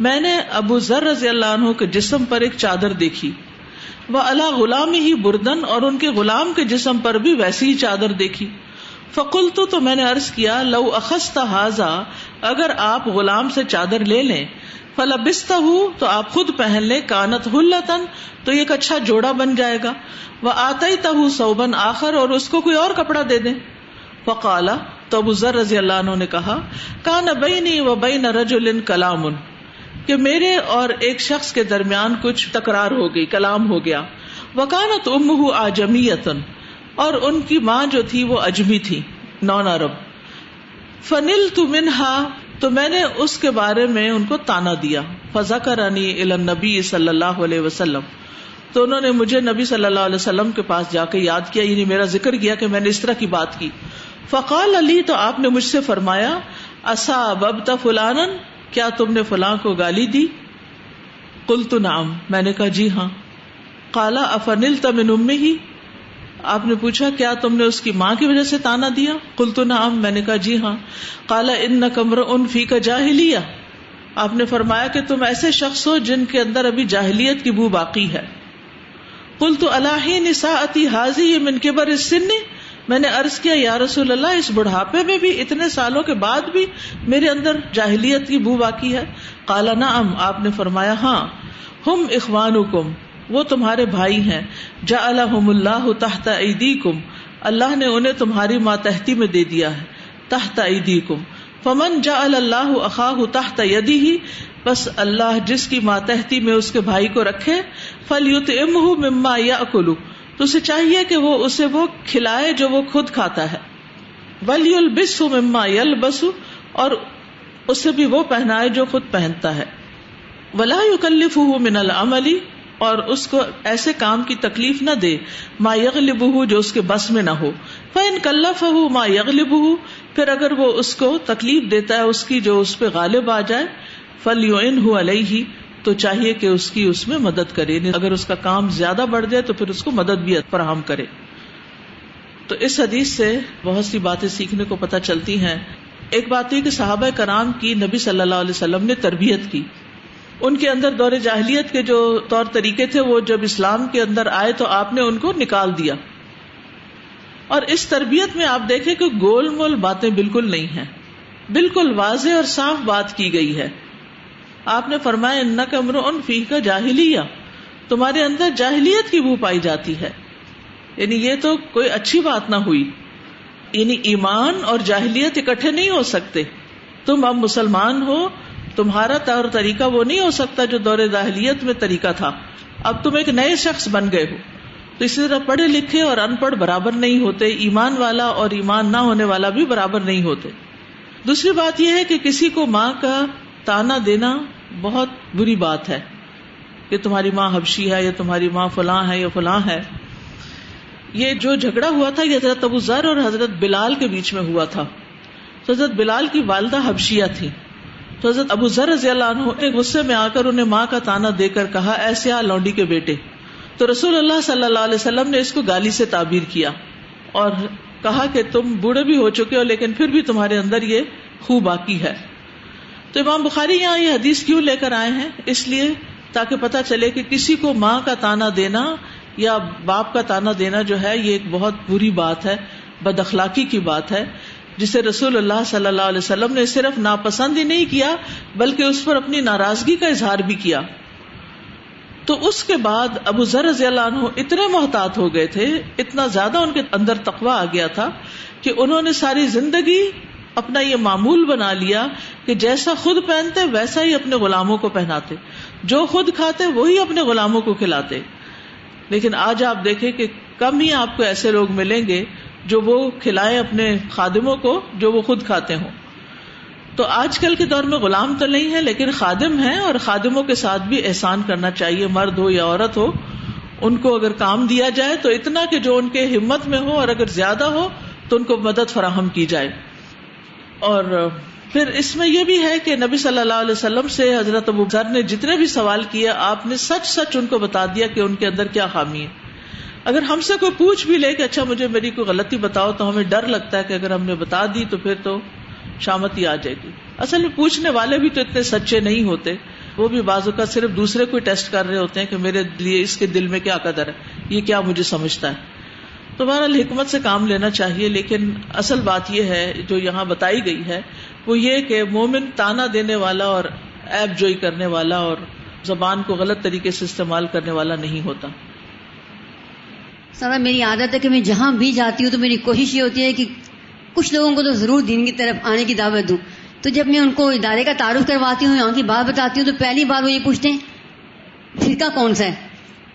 [SPEAKER 1] میں نے ابو ذر رضی اللہ عنہ کے جسم پر ایک چادر دیکھی۔ وہ اللہ غلام ہی بردن اور ان کے غلام کے جسم پر بھی ویسی ہی چادر دیکھی۔ فکل تو تو میں نے ارض کیا، لو اخست حاضا اگر آپ غلام سے چادر لے لیں۔ فلبستا ہوں تو آپ خود پہن لیں۔ کانت ہلتن تو ایک اچھا جوڑا بن جائے گا۔ وہ آتا ہی تہ سوبن آخر، اور اس کو کوئی اور کپڑا دے دیں۔ فقالا، تو ابو ذر رضی اللہ عنہ نے کہا، کان بینی و بین رجل کلام۔ کہ میرے اور ایک شخص کے درمیان کچھ تکرار ہو گئی، کلام ہو گیا۔ وکانت ام آجمیتن، اور ان کی ماں جو تھی وہ اجمی تھی۔ نان عرب فنل تو منہا، تو میں نے اس کے بارے میں ان کو تانا دیا۔ فضا کرانی نبی صلی اللہ علیہ وسلم۔ تو انہوں نے مجھے نبی صلی اللہ علیہ وسلم کے پاس جا کے یاد کیا یعنی میرا ذکر کیا کہ میں نے اس طرح کی بات کی۔ فقال علی، تو آپ نے مجھ سے فرمایا اصا ببتا فلانن کیا تم نے فلاں کو گالی دی؟ کل تو نام میں نے کہا جی ہاں۔ کالا افنل تمن ہی آپ نے پوچھا، کیا تم نے اس کی ماں کی وجہ سے تانا دیا؟ کل تو نام میں نے کہا جی ہاں۔ کالا ان نہ کمر ان فی کا جاہلیا آپ نے فرمایا کہ تم ایسے شخص ہو جن کے اندر ابھی جاہلیت کی بو باقی ہے۔ کل تو اللہ نسا اتی حاضی، من کے بر اس سن نے میں نے ارض کیا، یا رسول اللہ، اس بڑھاپے میں بھی، اتنے سالوں کے بعد بھی میرے اندر جاہلیت کی بو باقی ہے۔ کالا نام آپ نے فرمایا ہاں ہم اخوان حکم وہ تمہارے بھائی ہیں۔ جا اللہ تحت عیدی کم اللہ نے انہیں تمہاری ماتحتی میں دے دیا ہے، تحت عیدی کم فمن جا اللہ اخاہ تحت یدی ہی بس اللہ جس کی ماتحتی میں اس کے بھائی کو رکھے فل یوت ام مما یا اکلو تو اسے چاہیے کہ وہ اسے وہ کھلائے جو وہ خود کھاتا ہے۔ ولی البس مما یل بسو اور اسے بھی وہ پہنائے جو خود پہنتا ہے۔ ولا یکلف من العملی اور اس کو ایسے کام کی تکلیف نہ دے۔ ما یغلب جو اس کے بس میں نہ ہو۔ فن کلف ہو ما یغلب پھر اگر وہ اس کو تکلیف دیتا ہے، اس کی جو اس پہ غالب آ جائے فل یو ان علیہ تو چاہیے کہ اس کی اس میں مدد کرے۔ یعنی اگر اس کا کام زیادہ بڑھ جائے تو پھر اس کو مدد بھی فراہم کرے۔ تو اس حدیث سے بہت سی باتیں سیکھنے کو پتہ چلتی ہیں۔ ایک بات یہ کہ صحابہ کرام کی نبی صلی اللہ علیہ وسلم نے تربیت کی۔ ان کے اندر دور جاہلیت کے جو طور طریقے تھے، وہ جب اسلام کے اندر آئے تو آپ نے ان کو نکال دیا۔ اور اس تربیت میں آپ دیکھیں کہ گول مول باتیں بالکل نہیں ہیں۔ بالکل واضح اور صاف بات کی گئی ہے۔ آپ نے فرمایا ان کمر ان فی کا جاہلیہ تمہارے اندر جاہلیت کی بو پائی جاتی ہے۔ یعنی یہ تو کوئی اچھی بات نہ ہوئی۔ یعنی ایمان اور جاہلیت اکٹھے نہیں ہو سکتے۔ تم اب مسلمان ہو، تمہارا طور طریقہ وہ نہیں ہو سکتا جو دور جاہلیت میں طریقہ تھا۔ اب تم ایک نئے شخص بن گئے ہو۔ تو اسی طرح پڑھے لکھے اور ان پڑھ برابر نہیں ہوتے۔ ایمان والا اور ایمان نہ ہونے والا بھی برابر نہیں ہوتے۔ دوسری بات یہ ہے کہ کسی کو ماں کا تانا دینا بہت بری بات ہے کہ تمہاری ماں حبشی ہے یا تمہاری ماں فلاں ہے یا فلاں ہے۔ یہ جو جھگڑا ہوا تھا یہ حضرت ابو ذر اور حضرت بلال کے بیچ میں ہوا تھا۔ تو حضرت بلال کی والدہ حبشیہ تھی۔ تو حضرت ابو ذر رضی اللہ عنہ نے غصے میں آ کر انہیں ماں کا تانا دے کر کہا ایسے آ لونڈی کے بیٹے، تو رسول اللہ صلی اللہ علیہ وسلم نے اس کو گالی سے تعبیر کیا اور کہا کہ تم بوڑھے بھی ہو چکے ہو لیکن پھر بھی تمہارے اندر یہ خوب باقی ہے۔ تو امام بخاری یہاں یہ حدیث کیوں لے کر آئے ہیں؟ اس لیے تاکہ پتا چلے کہ کسی کو ماں کا تانا دینا یا باپ کا تانا دینا جو ہے، یہ ایک بہت بری بات ہے، بد اخلاقی کی بات ہے، جسے رسول اللہ صلی اللہ علیہ وسلم نے صرف ناپسند ہی نہیں کیا، بلکہ اس پر اپنی ناراضگی کا اظہار بھی کیا۔ تو اس کے بعد ابو ذر رضی اللہ عنہ اتنے محتاط ہو گئے تھے، اتنا زیادہ ان کے اندر تقوا آ گیا تھا کہ انہوں نے ساری زندگی اپنا یہ معمول بنا لیا کہ جیسا خود پہنتے ویسا ہی اپنے غلاموں کو پہناتے۔ جو خود کھاتے وہی اپنے غلاموں کو کھلاتے۔ لیکن آج آپ دیکھیں کہ کم ہی آپ کو ایسے لوگ ملیں گے جو وہ کھلائے اپنے خادموں کو جو وہ خود کھاتے ہوں۔ تو آج کل کے دور میں غلام تو نہیں ہے لیکن خادم ہے اور خادموں کے ساتھ بھی احسان کرنا چاہیے۔ مرد ہو یا عورت ہو، ان کو اگر کام دیا جائے تو اتنا کہ جو ان کے ہمت میں ہو اور اگر زیادہ ہو تو ان کو مدد فراہم کی جائے۔ اور پھر اس میں یہ بھی ہے کہ نبی صلی اللہ علیہ وسلم سے حضرت ابو ذر نے جتنے بھی سوال کیا آپ نے سچ سچ ان کو بتا دیا کہ ان کے اندر کیا خامی ہے۔ اگر ہم سے کوئی پوچھ بھی لے کہ اچھا مجھے میری کوئی غلطی بتاؤ تو ہمیں ڈر لگتا ہے کہ اگر ہم نے بتا دی تو پھر تو شامتی آ جائے گی۔ اصل میں پوچھنے والے بھی تو اتنے سچے نہیں ہوتے۔ وہ بھی بازو کا صرف دوسرے کو ٹیسٹ کر رہے ہوتے ہیں کہ میرے لیے اس کے دل میں کیا قدر ہے، یہ کیا مجھے سمجھتا ہے۔ تو بہرحال حکمت سے کام لینا چاہیے، لیکن اصل بات یہ ہے، جو یہاں بتائی گئی ہے، وہ یہ کہ مومن تانا دینے والا اور ایپ جوئی کرنے والا اور زبان کو غلط طریقے سے استعمال کرنے والا نہیں ہوتا۔
[SPEAKER 11] سر میری عادت ہے کہ میں جہاں بھی جاتی ہوں تو میری کوشش یہ ہوتی ہے کہ کچھ لوگوں کو تو ضرور دین کی طرف آنے کی دعوت دوں۔ تو جب میں ان کو ادارے کا تعارف کرواتی ہوں، یہاں کی بات بتاتی ہوں، تو پہلی بار وہ یہ پوچھتے ہیں، فرقہ کون سا ہے؟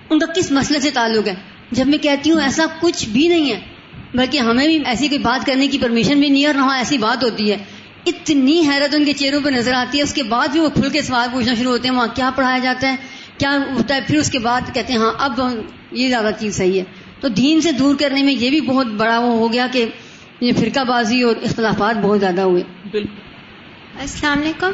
[SPEAKER 11] ان کا کس مسئلے سے تعلق ہے؟ جب میں کہتی ہوں ایسا کچھ بھی نہیں ہے بلکہ ہمیں بھی ایسی کوئی بات کرنے کی پرمیشن بھی نہیں ہے اور وہاں ایسی بات ہوتی ہے۔ اتنی حیرت ان کے چہروں پہ نظر آتی ہے اس کے بعد بھی وہ کھل کے سوال پوچھنا شروع ہوتے ہیں وہاں کیا پڑھایا جاتا ہے کیا ہوتا ہے؟ پھر اس کے بعد کہتے ہیں ہاں اب یہ زیادہ چیز صحیح ہے۔ تو دین سے دور کرنے میں یہ بھی بہت بڑا وہ ہو گیا کہ یہ فرقہ بازی اور اختلافات بہت زیادہ ہوئے۔
[SPEAKER 12] بالکل۔ السلام علیکم۔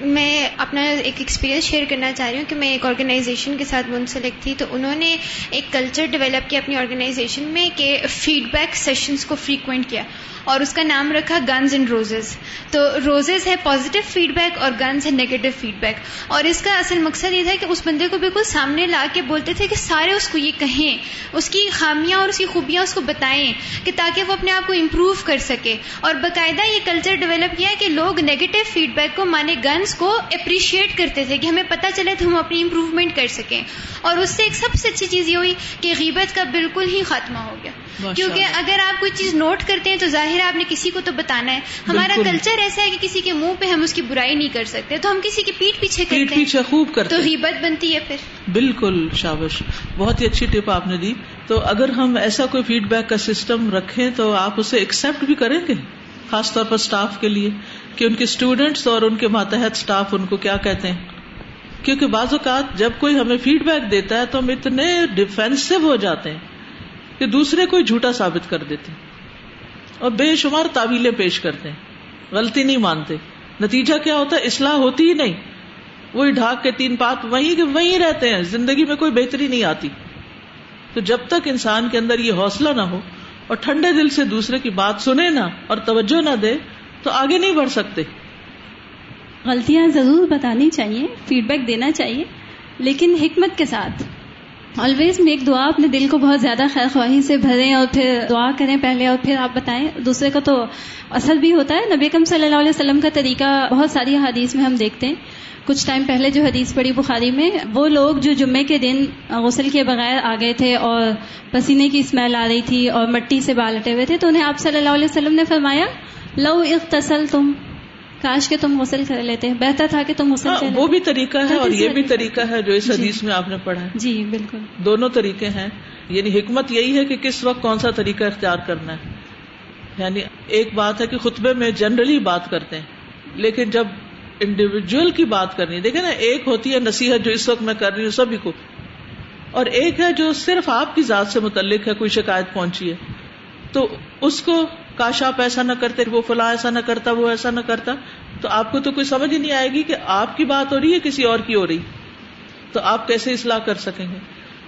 [SPEAKER 12] میں اپنا ایک ایکسپیرینس شیئر کرنا چاہ رہی ہوں کہ میں ایک آرگنائزیشن کے ساتھ منسلک تھی تو انہوں نے ایک کلچر ڈیولپ کیا اپنی آرگنائزیشن میں کہ فیڈ بیک سیشنس کو فریکوینٹ کیا۔ اور اس کا نام رکھا گنز اینڈ روزز تو روزز ہے پازیٹیو فیڈ بیک اور گنز ہے نیگیٹو فیڈ بیک اور اس کا اصل مقصد یہ تھا کہ اس بندے کو بالکل سامنے لا کے بولتے تھے کہ سارے اس کو یہ کہیں اس کی خامیاں اور اس کی خوبیاں اس کو بتائیں کہ تاکہ وہ اپنے آپ کو امپروو کر سکے۔ اور باقاعدہ یہ کلچر ڈیولپ کیا کہ لوگ نیگیٹو فیڈ بیک کو مانے گنز کو اپریشیٹ کرتے تھے کہ ہمیں پتہ چلے تو ہم اپنی امپروومنٹ کر سکیں۔ اور اس سے ایک سب سے اچھی چیز یہ ہوئی کہ غیبت کا بالکل ہی خاتمہ ہو گیا۔ کیونکہ اگر آپ کوئی چیز نوٹ کرتے ہیں تو ظاہر آپ نے کسی کو تو بتانا ہے۔ ہمارا کلچر ایسا ہے کہ کسی کے منہ پہ ہم اس کی برائی نہیں کر سکتے تو ہم کسی کی پیٹ پیچھے کرتے
[SPEAKER 1] پیچھے خوب کرتے
[SPEAKER 12] تو غیبت بنتی ہے پھر۔
[SPEAKER 1] بالکل شابش۔ بہت ہی اچھی ٹپ آپ نے دی۔ تو اگر ہم ایسا کوئی فیڈ بیک کا سسٹم رکھیں تو آپ اسے ایکسپٹ بھی کریں گے خاص طور پر اسٹاف کے لیے کہ ان کے اسٹوڈینٹس اور ان کے ماتحت اسٹاف ان کو کیا کہتے ہیں۔ کیونکہ بعض اوقات جب کوئی ہمیں فیڈ بیک دیتا ہے تو ہم اتنے ڈیفینسو ہو جاتے ہیں کہ دوسرے کو جھوٹا ثابت کر دیتے ہیں۔ اور بے شمار تعویلیں پیش کرتے ہیں۔ غلطی نہیں مانتے۔ نتیجہ کیا ہوتا ہے؟ اصلاح ہوتی ہی نہیں۔ وہی ڈھاک کے تین پات وہیں کے وہیں رہتے ہیں۔ زندگی میں کوئی بہتری نہیں آتی۔ تو جب تک انسان کے اندر یہ حوصلہ نہ ہو اور ٹھنڈے دل سے دوسرے کی بات سنے نہ اور توجہ نہ دے تو آگے نہیں بڑھ سکتے۔
[SPEAKER 9] غلطیاں ضرور بتانی چاہیے فیڈ بیک دینا چاہیے، لیکن حکمت کے ساتھ۔ آلویز میک دعا اپنے دل کو بہت زیادہ خیر خواہی سے بھریں اور پھر دعا کریں پہلے اور پھر آپ بتائیں۔ دوسرے کا تو اصل بھی ہوتا ہے۔ نبی کم صلی اللہ علیہ وسلم کا طریقہ بہت ساری حدیث میں ہم دیکھتے ہیں۔ کچھ ٹائم پہلے جو حدیث پڑی بخاری میں، وہ لوگ جو جمعے کے دن غسل کے بغیر آ گئے تھے اور پسینے کی اسمیل آ رہی تھی اور مٹی سے بالٹے ہوئے تھے، تو انہیں آپ صلی اللہ علیہ وسلم نے فرمایا، لو اختصل تم کاش کے تم غسل کر لیتے بہتر تھا کہ تم غسل
[SPEAKER 1] ہاں،
[SPEAKER 9] کر
[SPEAKER 1] وہ بھی طریقہ ہے اور یہ بھی طریقہ ہے جو اس
[SPEAKER 9] جی۔
[SPEAKER 1] حدیث میں آپ نے پڑھا ہے۔
[SPEAKER 9] جی بالکل۔
[SPEAKER 1] دونوں طریقے ہیں۔ یعنی حکمت یہی ہے کہ کس وقت کون سا طریقہ اختیار کرنا ہے۔ یعنی ایک بات ہے کہ خطبے میں جنرلی بات کرتے ہیں لیکن جب انڈیویجل کی بات کرنی دیکھیں نا ایک ہوتی ہے نصیحت جو اس وقت میں کر رہی ہوں سبھی کو اور ایک ہے جو صرف آپ کی ذات سے متعلق ہے کوئی شکایت پہنچی ہے تو اس کو کاش آپ ایسا نہ کرتے، وہ فلاں ایسا نہ کرتا، وہ ایسا نہ کرتا، تو آپ کو تو کوئی سمجھ ہی نہیں آئے گی کہ آپ کی بات ہو رہی ہے، کسی اور کی ہو رہی۔ تو آپ کیسے اصلاح کر سکیں گے؟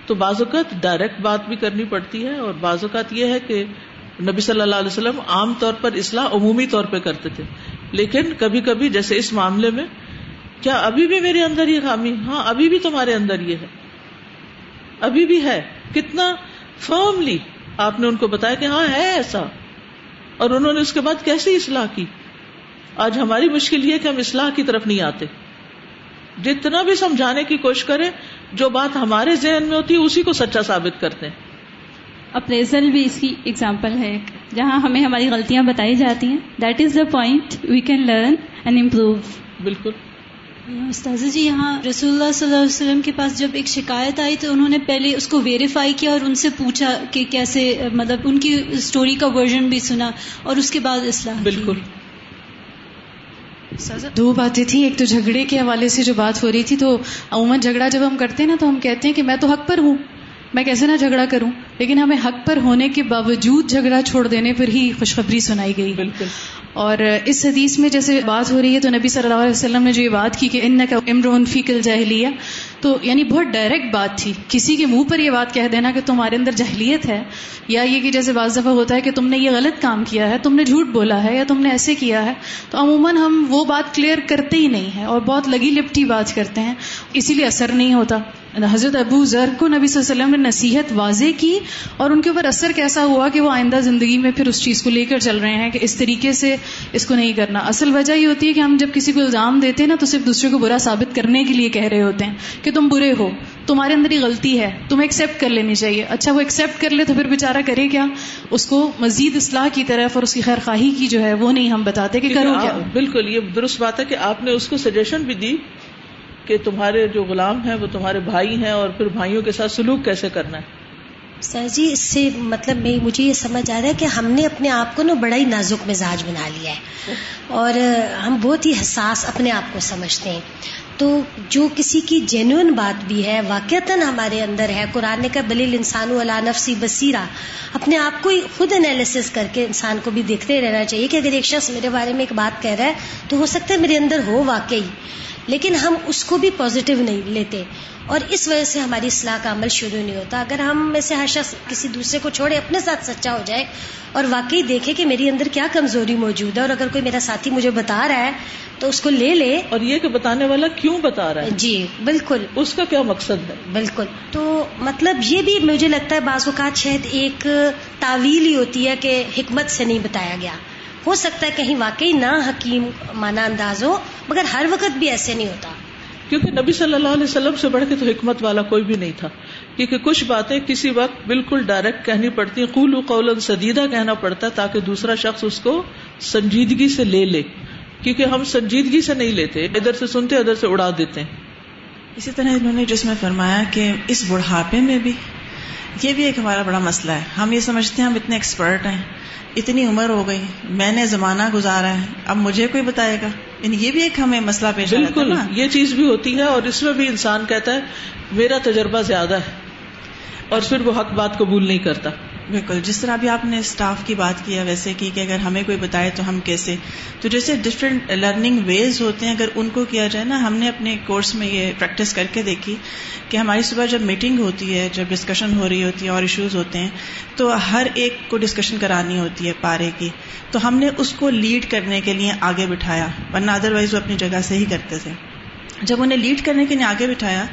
[SPEAKER 1] تو بعض اوقات ڈائریکٹ بات بھی کرنی پڑتی ہے اور بعض اوقات یہ ہے کہ نبی صلی اللہ علیہ وسلم عام طور پر اصلاح عمومی طور پہ کرتے تھے۔ لیکن کبھی کبھی جیسے اس معاملے میں، کیا ابھی بھی میرے اندر یہ خامی؟ ہاں ابھی بھی تمہارے اندر یہ ہے۔ ابھی بھی ہے۔ کتنا فرملی آپ نے ان کو بتایا کہ ہاں ہے ایسا۔ اور انہوں نے اس کے بعد کیسی اصلاح کی؟ آج ہماری مشکل یہ کہ ہم اصلاح کی طرف نہیں آتے۔ جتنا بھی سمجھانے کی کوشش کریں جو بات ہمارے ذہن میں ہوتی ہے اسی کو سچا ثابت کرتے ہیں
[SPEAKER 9] اپریزل بھی اس کی اگزامپل ہے۔ جہاں ہمیں ہماری غلطیاں بتائی جاتی ہیں that is the point we can learn and improve
[SPEAKER 1] بالکل۔
[SPEAKER 5] استاذ جی یہاں رسول اللہ صلی اللہ علیہ وسلم کے پاس جب ایک شکایت آئی تو انہوں نے پہلے اس کو ویریفائی کیا اور ان سے پوچھا کہ کیسے مطلب ان کی اسٹوری کا ورژن بھی سنا اور اس کے بعد اصلاح
[SPEAKER 1] بالکل۔
[SPEAKER 13] دو باتیں تھیں ایک تو جھگڑے کے حوالے سے جو بات ہو رہی تھی تو عموماً جھگڑا جب ہم کرتے ہیں نا تو ہم کہتے ہیں کہ میں تو حق پر ہوں میں کیسے نہ جھگڑا کروں لیکن ہمیں حق پر ہونے کے باوجود جھگڑا چھوڑ دینے پر ہی خوشخبری سنائی گئی۔
[SPEAKER 1] بالکل۔
[SPEAKER 13] اور اس حدیث میں جیسے بات ہو رہی ہے تو نبی صلی اللہ علیہ وسلم نے جو یہ بات کی کہ ان کا امرون فیکل جہلیہ تو یعنی بہت ڈائریکٹ بات تھی۔ کسی کے منہ پر یہ بات کہہ دینا کہ تمہارے اندر جہلیت ہے، یا یہ کہ جیسے بعض دفعہ ہوتا ہے کہ تم نے یہ غلط کام کیا ہے، تم نے جھوٹ بولا ہے یا تم نے ایسے کیا ہے، تو عموماً ہم وہ بات کلیئر کرتے ہی نہیں ہیں اور بہت لگی لپٹی بات کرتے ہیں، اسی لیے اثر نہیں ہوتا۔ حضرت ابو ذر کو نبی صلی اللہ علیہ وسلم نے نصیحت واضح کی اور ان کے اوپر اثر کیسا ہوا کہ وہ آئندہ زندگی میں پھر اس چیز کو لے کر چل رہے ہیں کہ اس طریقے سے اس کو نہیں کرنا۔ اصل وجہ یہ ہوتی ہے کہ ہم جب کسی کو الزام دیتے ہیں نا تو صرف دوسرے کو برا ثابت کرنے کے لیے کہہ رہے ہوتے ہیں کہ تم برے ہو تمہارے اندر ہی غلطی ہے تمہیں ایکسپٹ کر لینی چاہیے۔ اچھا وہ ایکسپٹ کر لے تو پھر بےچارا کرے کیا؟ اس کو مزید اصلاح کی طرف اور اس کی خیر خواہی کی جو ہے وہ نہیں ہم بتاتے کہ کرو کیا۔
[SPEAKER 1] بالکل یہ درست بات ہے کہ آپ نے اس کو سجیشن بھی دی کہ تمہارے جو غلام ہیں وہ تمہارے بھائی ہیں اور پھر بھائیوں کے ساتھ سلوک کیسے کرنا ہے؟
[SPEAKER 14] سر جی اس سے مطلب میں مجھے یہ سمجھ آ رہا ہے کہ ہم نے اپنے آپ کو نا بڑا ہی نازک مزاج بنا لیا ہے۔ اور ہم بہت ہی حساس اپنے آپ کو سمجھتے ہیں۔ تو جو کسی کی جینوئن بات بھی ہے، واقعتاً ہمارے اندر ہے۔ قرآن نے بلیل انسان اللہ نفسی بصیرہ۔ اپنے آپ کو خود انالیسس کر کے انسان کو بھی دیکھتے رہنا چاہیے کہ اگر ایک شخص میرے بارے میں ایک بات کہہ رہا ہے، تو ہو سکتا ہے میرے اندر ہو واقعی۔ لیکن ہم اس کو بھی پازیٹو نہیں لیتے۔ اور اس وجہ سے ہماری اصلاح کا عمل شروع نہیں ہوتا۔ اگر ہم میں سے ہر شخص کسی دوسرے کو چھوڑے اپنے ساتھ سچا ہو جائے اور واقعی دیکھے کہ میری اندر کیا کمزوری موجود ہے اور اگر کوئی میرا ساتھی مجھے بتا رہا ہے تو اس کو لے لے۔
[SPEAKER 1] اور یہ کہ بتانے والا کیوں بتا رہا ہے؟
[SPEAKER 14] جی بالکل۔
[SPEAKER 1] اس کا کیا مقصد ہے؟
[SPEAKER 14] بالکل۔ تو مطلب یہ بھی مجھے لگتا ہے بعض اوقات شاید ایک تعویل ہی ہوتی ہے کہ حکمت سے نہیں بتایا گیا۔ ہو سکتا ہے کہیں واقعی نہ حکیم مانا انداز ہو مگر ہر وقت بھی ایسے نہیں ہوتا۔
[SPEAKER 1] کیونکہ نبی صلی اللہ علیہ وسلم سے بڑھ کے تو حکمت والا کوئی بھی نہیں تھا۔ کیونکہ کچھ باتیں کسی وقت بالکل ڈائریکٹ کہنی پڑتی ہیں۔ قول قول سدیدہ کہنا پڑتا ہے تاکہ دوسرا شخص اس کو سنجیدگی سے لے لے۔ کیونکہ ہم سنجیدگی سے نہیں لیتے ادھر سے سنتے ادھر سے اڑا دیتے ہیں۔
[SPEAKER 3] اسی طرح انہوں نے جس میں فرمایا کہ اس بڑھاپے میں بھی یہ بھی ایک ہمارا بڑا مسئلہ ہے۔ ہم یہ سمجھتے ہیں ہم اتنے ایکسپرٹ ہیں۔ اتنی عمر ہو گئی۔ میں نے زمانہ گزارا ہے۔ اب مجھے کوئی بتائے گا۔ یعنی یہ بھی ایک ہمیں مسئلہ پیش
[SPEAKER 1] بالکل یہ چیز بھی ہوتی ہے اور اس میں بھی انسان کہتا ہے میرا تجربہ زیادہ ہے۔ اور پھر وہ حق بات قبول نہیں کرتا۔
[SPEAKER 3] بالکل۔ جس طرح بھی آپ نے اسٹاف کی بات کیا ویسے کی کہ اگر ہمیں کوئی بتائے تو ہم کیسے؟ تو جیسے ڈفرینٹ لرننگ ویز ہوتے ہیں، اگر ان کو کیا جائے نا، ہم نے اپنے کورس میں یہ پریکٹس کر کے دیکھی کہ ہماری صبح جب میٹنگ ہوتی ہے، جب ڈسکشن ہو رہی ہوتی ہے اور ایشوز ہوتے ہیں، تو ہر ایک کو ڈسکشن کرانی ہوتی ہے پارے کی۔ تو ہم نے اس کو لیڈ کرنے کے لیے آگے بٹھایا، ورنہ ادر وائز وہ اپنی جگہ سے ہی کرتے تھے۔ جب انہیں لیڈ کرنے کے لیے آگے بٹھایا،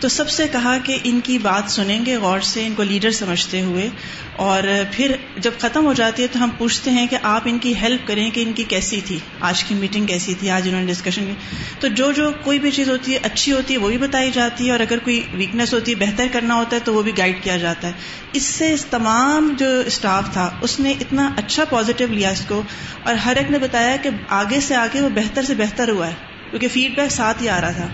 [SPEAKER 3] تو سب سے کہا کہ ان کی بات سنیں گے، غور سے ان کو لیڈر سمجھتے ہوئے۔ اور پھر جب ختم ہو جاتی ہے تو ہم پوچھتے ہیں کہ آپ ان کی ہیلپ کریں کہ ان کی کیسی تھی؟ آج کی میٹنگ کیسی تھی؟ آج انہوں نے ڈسکشن کی۔ تو جو جو کوئی بھی چیز ہوتی ہے، اچھی ہوتی ہے، وہ بھی بتائی جاتی ہے۔ اور اگر کوئی ویکنیس ہوتی ہے، بہتر کرنا ہوتا ہے، تو وہ بھی گائڈ کیا جاتا ہے۔ اس سے اس تمام جو اسٹاف تھا، اس نے اتنا اچھا پازیٹو لیا اس کو۔ اور ہر ایک نے بتایا کہ آگے سے آگے وہ بہتر سے بہتر ہوا ہے۔ کیونکہ فیڈ بیک ساتھ ہی آ رہا تھا۔